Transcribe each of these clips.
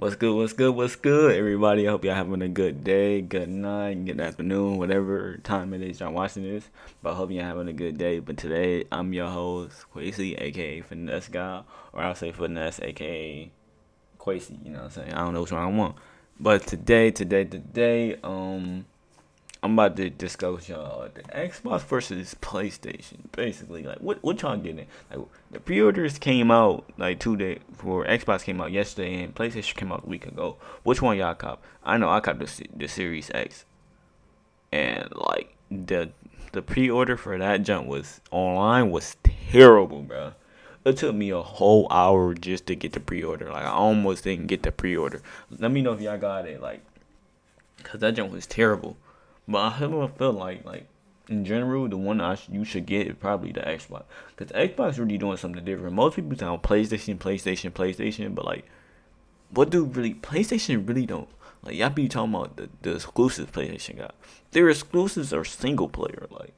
What's good? What's good? What's good, everybody? I hope y'all having a good day, good night, good afternoon, whatever time it is y'all watching this. But I hope y'all having a good day. But today, I'm your host, Quasi, aka Finesse Guy, or I'll say Finesse, aka Quasi. You know what I'm saying? I don't know which one I want. But today, today, today, um, I'm about to discuss y'all the Xbox versus PlayStation. Basically, like what what y'all getting? Like the pre-orders came out like two days for Xbox came out yesterday and PlayStation came out a week ago. Which one y'all cop? I know I cop the the Series X, and like the the pre-order for that jump was online was terrible, bro. It took me a whole hour just to get the pre-order. Like I almost didn't get the pre-order. Let me know if y'all got it. Like, cause that jump was terrible. But I feel like like in general, the one I sh- you should get is probably the Xbox, cause the Xbox really doing something different. Most people sound PlayStation, PlayStation, PlayStation, but like, what do really PlayStation really don't like? Y'all be talking about the the exclusives PlayStation got. Their exclusives are single player, like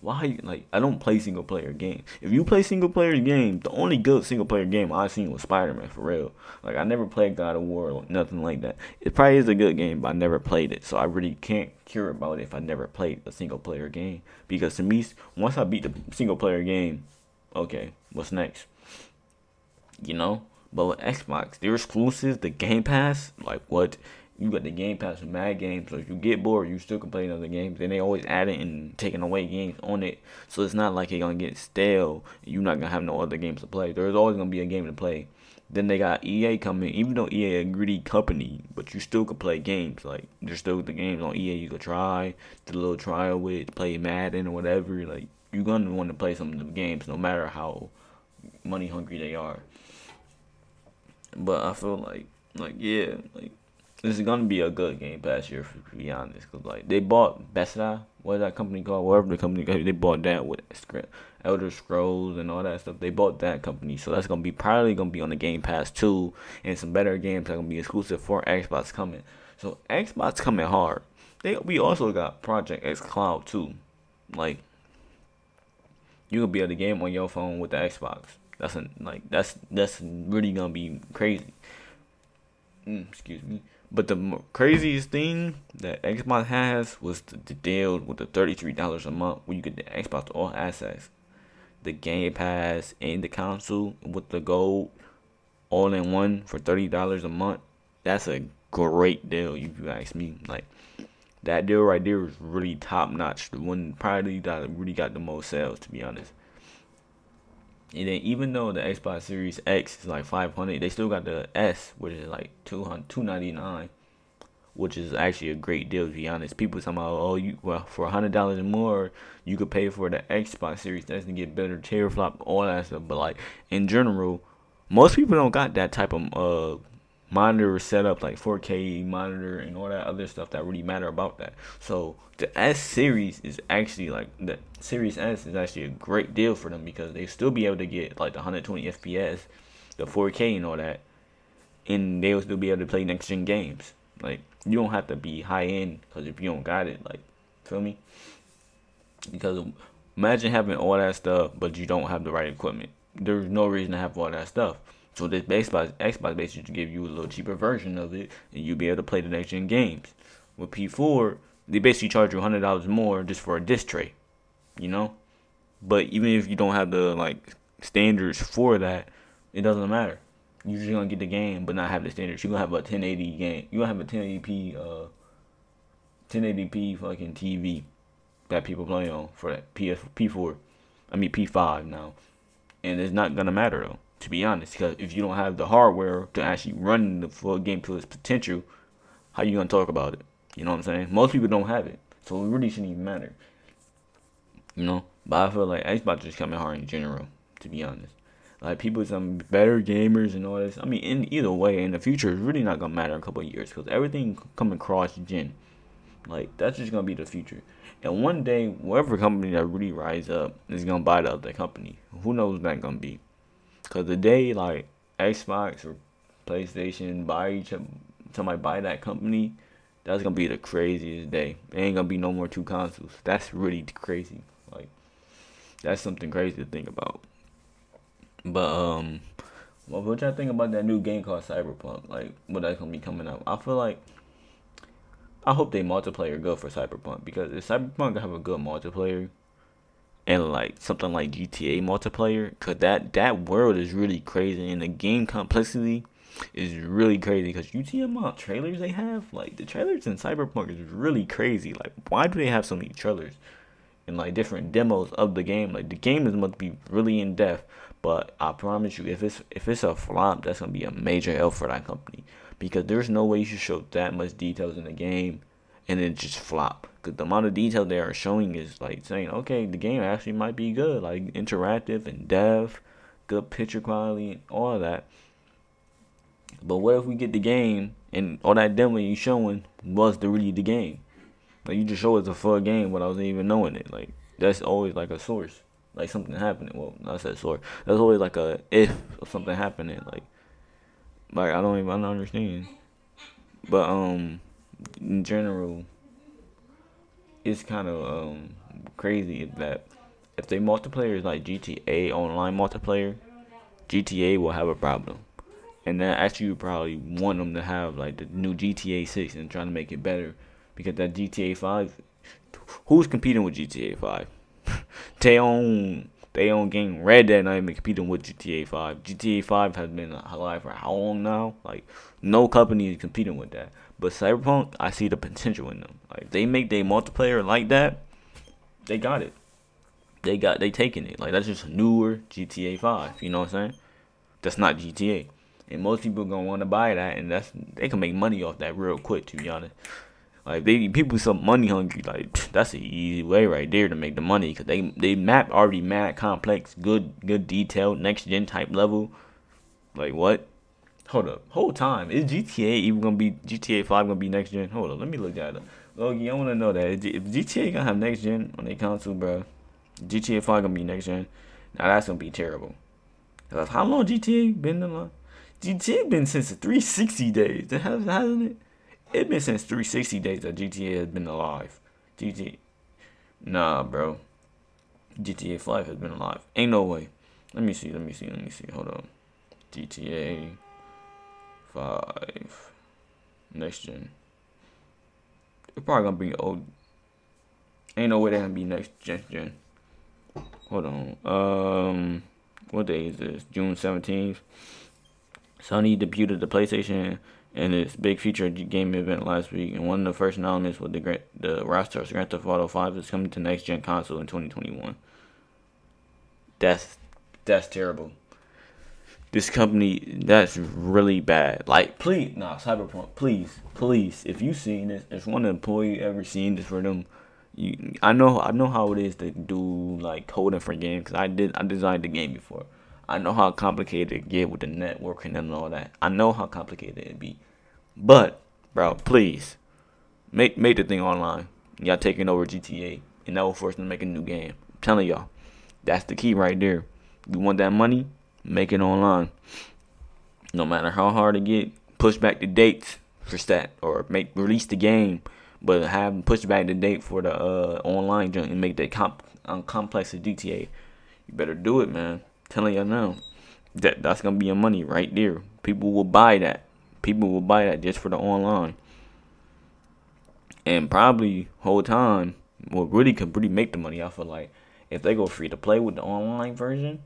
why like I don't play single player games. If you play single player games, the only good single player game I seen was Spider Man for real. Like I never played God of War or nothing like that. It probably is a good game, but I never played it, so I really can't care about it if I never played a single player game. Because to me, once I beat the single player game, okay, what's next? You know. But with Xbox, their exclusives, the Game Pass, like what you got the Game Pass with mad games. So if you get bored, you still can play other games. And they always adding and taking away games on it. So it's not like you're gonna get stale. You're not gonna have no other games to play. There's always gonna be a game to play. Then they got EA coming. Even though EA a greedy company, but you still can play games. Like there's still the games on EA you could try, do a little trial with, play Madden or whatever. Like you're gonna want to play some of the games, no matter how money hungry they are. But I feel like, like yeah, like this is gonna be a good Game Pass year, to be honest. Cause like they bought Bethesda, what is that company called? Whatever the company they bought that with Elder Scrolls and all that stuff. They bought that company, so that's gonna be probably gonna be on the Game Pass too, and some better games are gonna be exclusive for Xbox coming. So Xbox coming hard. They we also got Project xCloud too, like you can be able to game on your phone with the Xbox. That's a, like that's that's really gonna be crazy. Mm, excuse me. But the craziest thing that Xbox has was the, the deal with the thirty-three dollars a month, where you get the Xbox All Access, the Game Pass, and the console with the gold, all in one for thirty dollars a month. That's a great deal, if you ask me. Like that deal right there is really top notch. The one probably that really got the most sales, to be honest. And then even though the Xbox Series X is like 500, they still got the S, which is like 200, 299, which is actually a great deal to be honest. People talking about oh you well for hundred dollars more you could pay for the Xbox Series X and get better teraflop, all that stuff. But like in general, most people don't got that type of uh monitor setup like 4K monitor and all that other stuff that really matter about that. So the S series is actually like the Series S is actually a great deal for them because they still be able to get like the 120 FPS, the 4K and all that, and they'll still be able to play next gen games. Like you don't have to be high end because if you don't got it, like feel me? Because imagine having all that stuff but you don't have the right equipment. There's no reason to have all that stuff. So this Xbox Xbox basically give you a little cheaper version of it, and you'll be able to play the next gen games. With P4, they basically charge you hundred dollars more just for a disc tray, you know. But even if you don't have the like standards for that, it doesn't matter. You're just gonna get the game, but not have the standards. You're gonna have a 1080 game. You're gonna have a 1080p, uh, 1080p fucking TV that people play on for that PS P4. I mean P5 now, and it's not gonna matter though to be honest. Because if you don't have the hardware to actually run the full game to its potential, how you gonna talk about it? You know what I'm saying? Most people don't have it, so it really shouldn't even matter. You know, but I feel like Xbox is coming hard in general. To be honest, like people some better gamers and all this. I mean, in either way, in the future, it's really not gonna matter in a couple years because everything coming cross gen. Like that's just gonna be the future. And one day, whatever company that really rise up is gonna buy the other company. Who knows what that gonna be? Cause the day like Xbox or PlayStation buy each somebody buy that company, that's gonna be the craziest day. There ain't gonna be no more two consoles. That's really crazy. Like that's something crazy to think about. But um, what y'all think about that new game called Cyberpunk? Like, what that's gonna be coming out? I feel like I hope they multiplayer good for Cyberpunk because if Cyberpunk have a good multiplayer and like something like GTA multiplayer, cause that that world is really crazy and the game complexity is really crazy. Cause you see amount trailers they have, like the trailers in Cyberpunk is really crazy. Like, why do they have so many trailers and like different demos of the game? Like, the game is must be really in depth. But I promise you, if it's if it's a flop, that's gonna be a major L for that company because there's no way you should show that much details in the game and then just flop. The amount of detail they are showing is like saying, okay, the game actually might be good, like interactive and dev, good picture quality, all that. But what if we get the game and all that demo you showing was the really the game? Like you just show it's a full game without even knowing it. Like that's always like a source, like something happening. Well, not that source. That's always like a if of something happening. Like, like I don't even I don't understand. But um, in general, it's kind of um crazy that if they multiplayer is like GTA online multiplayer, GTA will have a problem. And then actually you probably want them to have like the new GTA 6 and trying to make it better. Because that GTA 5 who's competing with GTA 5 they own they own game Red Dead not even competing with GTA 5 GTA 5 has been alive for how long now? Like no company is competing with that but Cyberpunk I see the potential in them like they make their multiplayer like that they got it they got they taking it like that's just newer GTA 5 you know what I'm saying that's not GTA and most people gonna want to buy that, and that's they can make money off that real quick. To be honest, like they people so money hungry, like that's an easy way right there to make the money because they they map already mad complex, good good detailed next gen type level. Like what? Hold up, whole time is GTA even gonna be GTA Five gonna be next gen? Hold up, let me look that up. Logie, I wanna know that if GTA gonna have next gen on their console, bro, GTA Five gonna be next gen. Now that's gonna be terrible. How long GTA been in? GTA been since the 360 days, hasn't it? It been since 360 days that GTA has been alive. GTA, nah, bro. GTA 5 has been alive. Ain't no way. Let me see. Let me see. Let me see. Hold on. GTA 5 next gen. It's probably gonna be old. Ain't no way they're gonna be next gen. gen. Hold on. Um, what day is this? June seventeenth. Sony debuted the PlayStation in its big feature game event last week, and one of the first announcements was the the roster of Grand Theft Auto 5 is coming to next gen console in 2021. That's that's terrible. This company, that's really bad. Like, please, nah, Cyberpunk, please, please, if you seen this, if one employee ever seen this for them, you, I know, I know how it is to do like coding for games because I did, I designed the game before. I know how complicated it get with the networking and all that. I know how complicated it be. But, bro, please make make the thing online. Y'all taking over GTA, and that will force them to make a new game. I'm telling y'all, that's the key right there. You want that money? Make it online. No matter how hard it get, push back the dates for stat or make release the game, but have push back the date for the uh, online junk and make that comp um, complex of GTA. You better do it, man telling y'all now that that's gonna be your money right there. People will buy that. People will buy that just for the online. And probably whole time, what really could really make the money, I feel like, if they go free to play with the online version.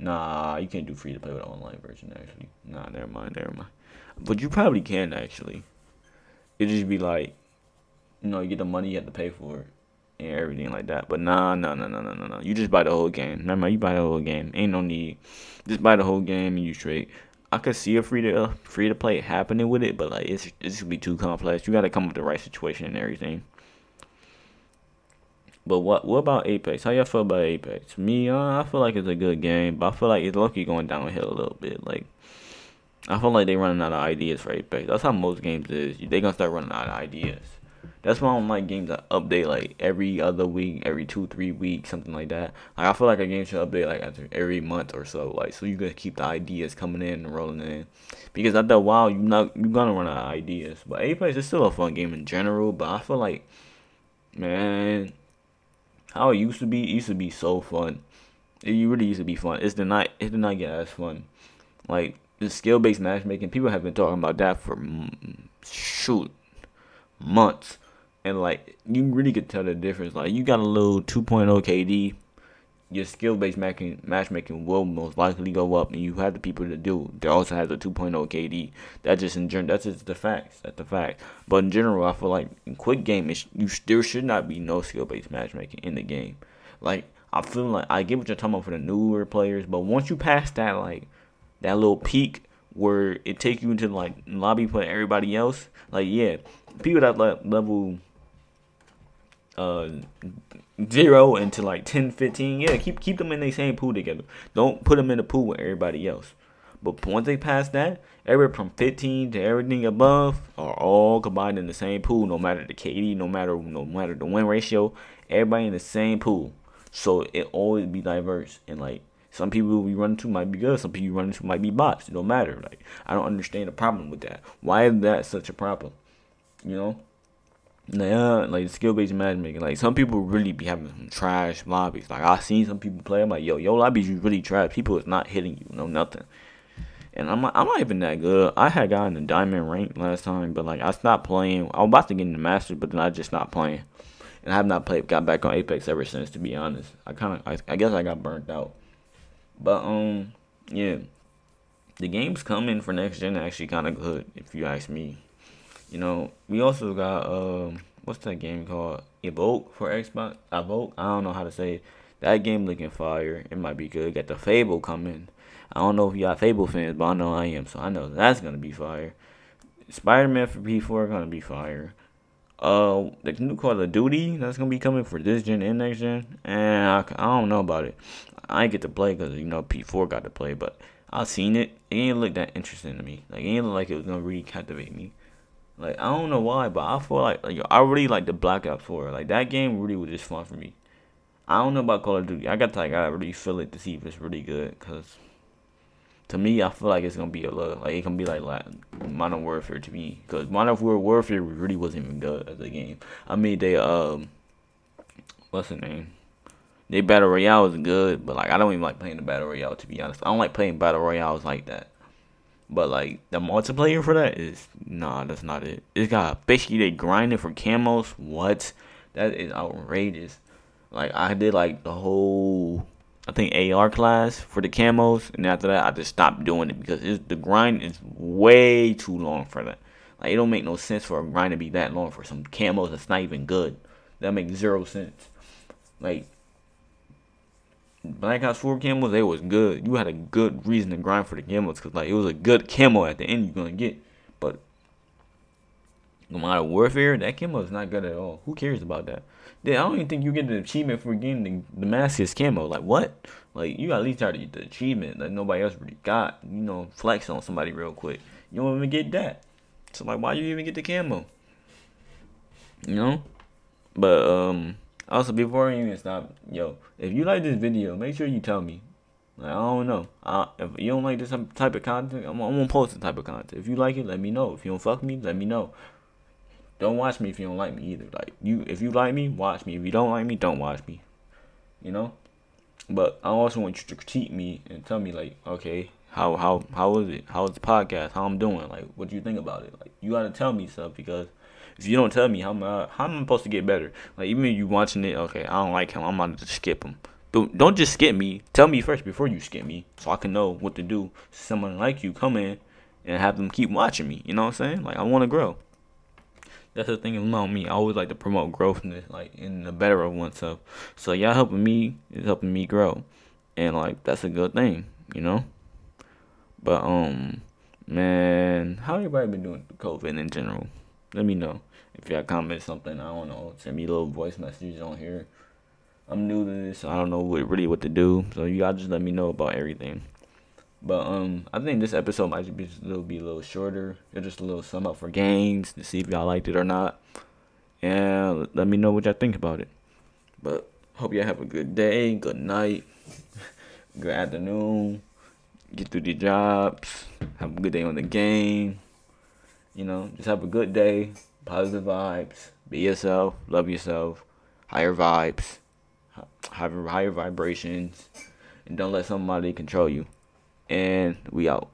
Nah, you can't do free to play with online version actually. Nah, never mind, never mind. But you probably can actually. It just be like, you know, you get the money you have to pay for it and everything like that. But nah, nah, nah, nah, nah, nah, nah. You just buy the whole game. Remember, you buy the whole game. Ain't no need. Just buy the whole game and you straight. I could see a free to free to play happening with it, but like it's it's gonna be too complex. You got to come up with the right situation and everything. But what what about Apex? How y'all feel about Apex? Me, uh, I feel like it's a good game, but I feel like it's lucky going downhill a little bit. Like I feel like they're running out of ideas for Apex. That's how most games is. They're gonna start running out of ideas. That's why I don't like games that update like every other week, every two, three weeks, something like that. Like I feel like a game should update like every month or so, like so you can keep the ideas coming in and rolling in. Because after a while, you not you gonna run out of ideas. But Apex is still a fun game in general. But I feel like, man, how it used to be, it used to be so fun. It really used to be fun. It's the night. It did not get as fun. Like the skill based matchmaking, people have been talking about that for mm, shoot months, and like you really could tell the difference. Like you got a little 2.0 KD, your skill based matchmaking will most likely go up, and you have the people to do. They also has a 2.0 KD. That just in general, that's just the facts. That's the fact. But in general, I feel like in quick game, you there should not be no skill based matchmaking in the game. Like I feel like I get what you're talking about for the newer players, but once you pass that like that little peak where it takes you into like lobby for everybody else, like yeah, people that level uh zero into like 10, 15, yeah, keep keep them in the same pool together. Don't put them in the pool with everybody else. But once they pass that, everybody from 15 to everything above are all combined in the same pool. No matter the KD, no matter no matter the win ratio, everybody in the same pool. So it always be diverse and like some people we run into might be good, some people you run into might be bots. It don't matter. Like I don't understand the problem with that. Why is that such a problem? You know? Yeah, like skill based matchmaking. Like some people really be having some trash lobbies. Like I seen some people play. I'm like, yo, yo lobbies you really trash. People is not hitting you, no nothing. And I'm not, I'm not even that good. I had gotten the diamond rank last time, but like I stopped playing. I was about to get in the master, but then I just stopped playing and I have not played got back on Apex ever since. To be honest, I kind of I, I guess I got burnt out. But um yeah, the games coming for next gen actually kind of good if you ask me. You know, we also got um what's that game called? Evoke for Xbox. Evoke. I don't know how to say it. that game looking fire. It might be good. Got the Fable coming. I don't know if y'all Fable fans, but I know I am, so I know that's gonna be fire. Spider Man for P4 gonna be fire. Uh, the new Call of Duty that's gonna be coming for this gen and next gen, and I, I don't know about it. I get to play because you know P4 got to play, but I seen it. It ain't look that interesting to me. Like it ain't look like it was gonna really captivate me. Like I don't know why, but I feel like like I really like the Black Ops 4. Like that game really was just fun for me. I don't know about Call of Duty. I got to like I really feel it to see if it's really good because to me, I feel like it's gonna be a little like it can be like, like Modern Warfare to me because Modern Warfare really wasn't even good as a game. I mean, they um, what's the name? They battle royale is good, but like I don't even like playing the battle royale to be honest. I don't like playing battle royales like that. But like the multiplayer for that is nah, that's not it. It's got basically they grinding for camos. What? That is outrageous. Like I did like the whole I think AR class for the camos, and after that I just stopped doing it because the grind is way too long for that. Like it don't make no sense for a grind to be that long for some camos that's not even good. That makes zero sense. Like Black Ops 4 camos, they was good. You had a good reason to grind for the camos because like it was a good camo at the end you're gonna get. But Modern Warfare, that camo is not good at all. Who cares about that? I don't even think you get the achievement for getting the Damascus camo. Like what? Like you at least try to get the achievement that nobody else really got. You know, flex on somebody real quick. You don't even get that. So like, why you even get the camo? You know. But um, also before you even stop, yo, if you like this video, make sure you tell me. Like, I don't know. I, if you don't like this type of content, I'm, I'm gonna post this type of content. If you like it, let me know. If you don't fuck me, let me know. Don't watch me if you don't like me either. Like you, if you like me, watch me. If you don't like me, don't watch me. You know. But I also want you to critique me and tell me like, okay, how how how is it? How is the podcast? How I'm doing? Like, what do you think about it? Like, you gotta tell me stuff because if you don't tell me, how am I, how am I supposed to get better? Like, even you watching it, okay, I don't like him. I'm gonna just skip him. But don't just skip me. Tell me first before you skip me, so I can know what to do. Someone like you come in and have them keep watching me. You know what I'm saying? Like, I want to grow that's the thing about me. I always like to promote growth like in the better of oneself. So y'all helping me is helping me grow, and like that's a good thing, you know. But um, man, how everybody been doing COVID in general? Let me know if y'all comment something. I don't know. Send me little voice messages on here. I'm new to this. I don't know what, really what to do. So you all just let me know about everything. But um, I think this episode might be a little be a little shorter. It's just a little sum up for games to see if y'all liked it or not. And let me know what y'all think about it. But hope y'all have a good day, good night, good afternoon. Get through the jobs. Have a good day on the game. You know, just have a good day. Positive vibes. Be yourself. Love yourself. Higher vibes. Higher higher vibrations and don't let somebody control you. And we out.